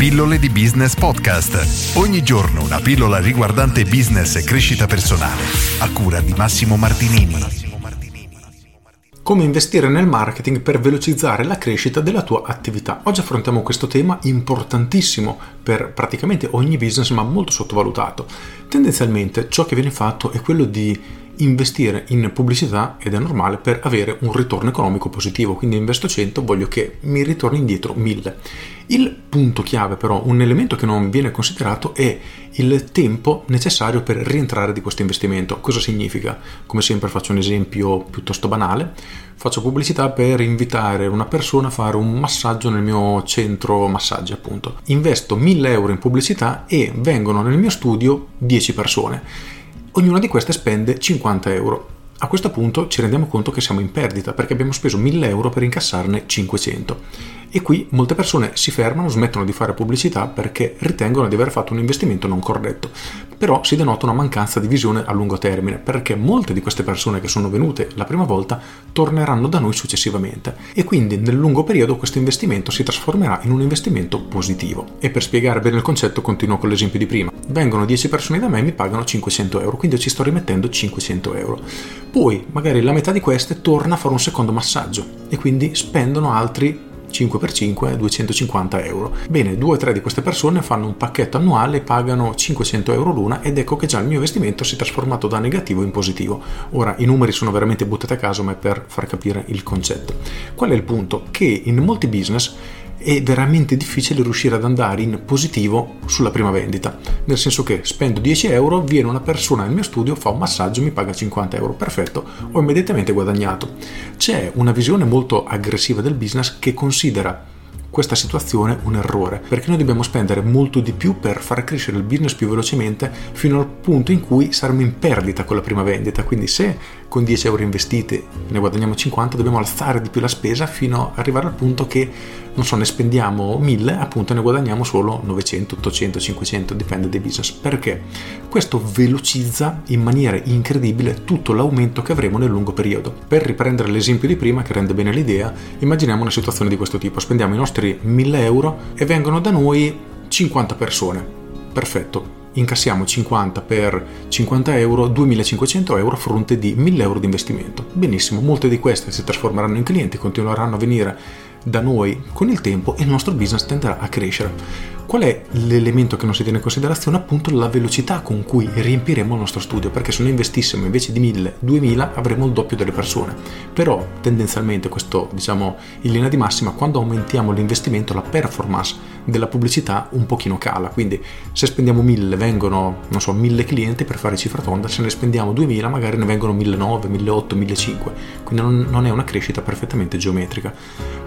Pillole di Business Podcast. Ogni giorno una pillola riguardante business e crescita personale. A cura di Massimo Martinini. Come investire nel marketing per velocizzare la crescita della tua attività. Oggi affrontiamo questo tema importantissimo per praticamente ogni business ma molto sottovalutato. Tendenzialmente ciò che viene fatto è quello di investire in pubblicità ed è normale per avere un ritorno economico positivo, quindi investo 100, voglio che mi ritorni indietro 1000. Il punto chiave però, un elemento che non viene considerato è il tempo necessario per rientrare di questo investimento. Cosa significa? Come sempre faccio un esempio piuttosto banale, faccio pubblicità per invitare una persona a fare un massaggio nel mio centro massaggi appunto. Investo 1000 euro in pubblicità e vengono nel mio studio 10 persone ognuna di queste spende 50 euro. A questo punto ci rendiamo conto che siamo in perdita perché abbiamo speso 1000 euro per incassarne 500 e qui molte persone si fermano, smettono di fare pubblicità perché ritengono di aver fatto un investimento non corretto. Però si denota una mancanza di visione a lungo termine perché molte di queste persone che sono venute la prima volta torneranno da noi successivamente e quindi nel lungo periodo questo investimento si trasformerà in un investimento positivo. E per spiegare bene il concetto continuo con l'esempio di prima. Vengono 10 persone da me e mi pagano 500 euro, quindi ci sto rimettendo 500 euro. Poi magari la metà di queste torna a fare un secondo massaggio e quindi spendono altri 5x5 250 euro. Bene, due o tre di queste persone fanno un pacchetto annuale, pagano 500 euro l'una ed ecco che già il mio investimento si è trasformato da negativo in positivo. Ora, i numeri sono veramente buttati a caso, ma è per far capire il concetto. Qual è il punto? Che in molti business è veramente difficile riuscire ad andare in positivo sulla prima vendita, nel senso che spendo 10 euro, viene una persona nel mio studio, fa un massaggio, mi paga 50 euro, perfetto, ho immediatamente guadagnato. C'è una visione molto aggressiva del business che considera questa situazione un errore, perché noi dobbiamo spendere molto di più per far crescere il business più velocemente fino al punto in cui saremo in perdita con la prima vendita. Quindi se con 10 euro investiti ne guadagniamo 50, dobbiamo alzare di più la spesa fino ad arrivare al punto che, non so, ne spendiamo 1000, appunto ne guadagniamo solo 900, 800, 500, dipende dai business. Perché? Questo velocizza in maniera incredibile tutto l'aumento che avremo nel lungo periodo. Per riprendere l'esempio di prima, che rende bene l'idea, immaginiamo una situazione di questo tipo. Spendiamo i nostri 1000 euro e vengono da noi 50 persone. Perfetto, incassiamo 50 per 50 euro, 2500 euro a fronte di 1000 euro di investimento. Benissimo, molte di queste si trasformeranno in clienti, continueranno a venire da noi con il tempo il nostro business tenderà a crescere. Qual è l'elemento che non si tiene in considerazione? Appunto la velocità con cui riempiremo il nostro studio, perché se noi investissimo invece di 1000, 2000 avremo il doppio delle persone. Però tendenzialmente questo, diciamo, in linea di massima, quando aumentiamo l'investimento, la performance della pubblicità un pochino cala. Quindi se spendiamo 1000 vengono, non so, 1000 clienti per fare cifra tonda, se ne spendiamo 2000 magari ne vengono 1900, 1800, 1500. Quindi non, non è una crescita perfettamente geometrica.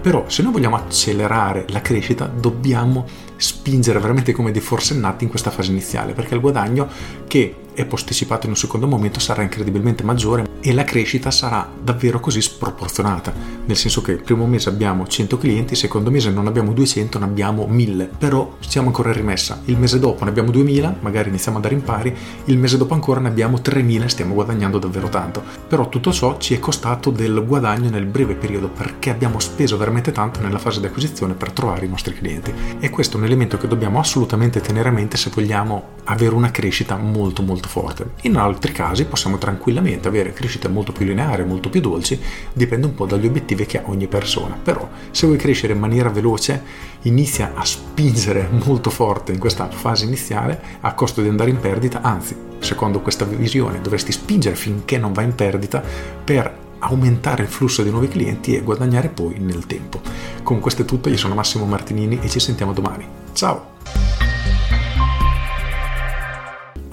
Però se noi vogliamo accelerare la crescita dobbiamo spingere veramente come dei forsennati in questa fase iniziale, perché il guadagno che è posticipato in un secondo momento sarà incredibilmente maggiore e la crescita sarà davvero così sproporzionata, nel senso che il primo mese abbiamo 100 clienti, il secondo mese non abbiamo 200, ne abbiamo 1000, però siamo ancora in rimessa, il mese dopo ne abbiamo 2000, magari iniziamo a dare in pari, il mese dopo ancora ne abbiamo 3000 e stiamo guadagnando davvero tanto, però tutto ciò ci è costato del guadagno nel breve periodo perché abbiamo speso veramente tanto nella fase di acquisizione per trovare i nostri clienti. E questo è un elemento che dobbiamo assolutamente tenere a mente se vogliamo avere una crescita molto molto molto forte. In altri casi possiamo tranquillamente avere crescite molto più lineari, molto più dolci, dipende un po' dagli obiettivi che ha ogni persona. Però se vuoi crescere in maniera veloce, inizia a spingere molto forte in questa fase iniziale a costo di andare in perdita, anzi, secondo questa visione dovresti spingere finché non va in perdita per aumentare il flusso di nuovi clienti e guadagnare poi nel tempo. Con questo è tutto, io sono Massimo Martinini e ci sentiamo domani. Ciao!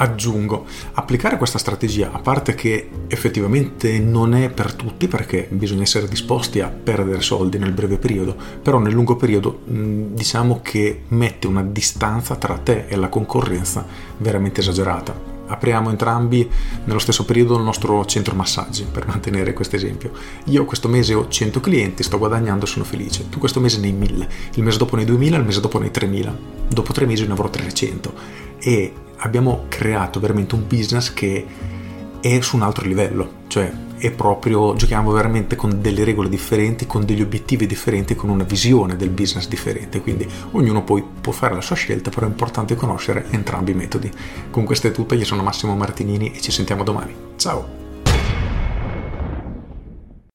Aggiungo, applicare questa strategia, a parte che effettivamente non è per tutti perché bisogna essere disposti a perdere soldi nel breve periodo, però nel lungo periodo diciamo che mette una distanza tra te e la concorrenza veramente esagerata. Apriamo entrambi nello stesso periodo il nostro centro massaggi, per mantenere questo esempio. Io questo mese ho 100 clienti, sto guadagnando, sono felice. Tu questo mese ne hai 1000, il mese dopo ne hai 2000, il mese dopo ne hai 3000. Dopo tre mesi ne avrò 300. E abbiamo creato veramente un business che è su un altro livello, cioè è proprio giochiamo veramente con delle regole differenti, con degli obiettivi differenti, con una visione del business differente, quindi ognuno poi può fare la sua scelta, però è importante conoscere entrambi i metodi. Con questo è tutto, io sono Massimo Martinini e ci sentiamo domani. Ciao!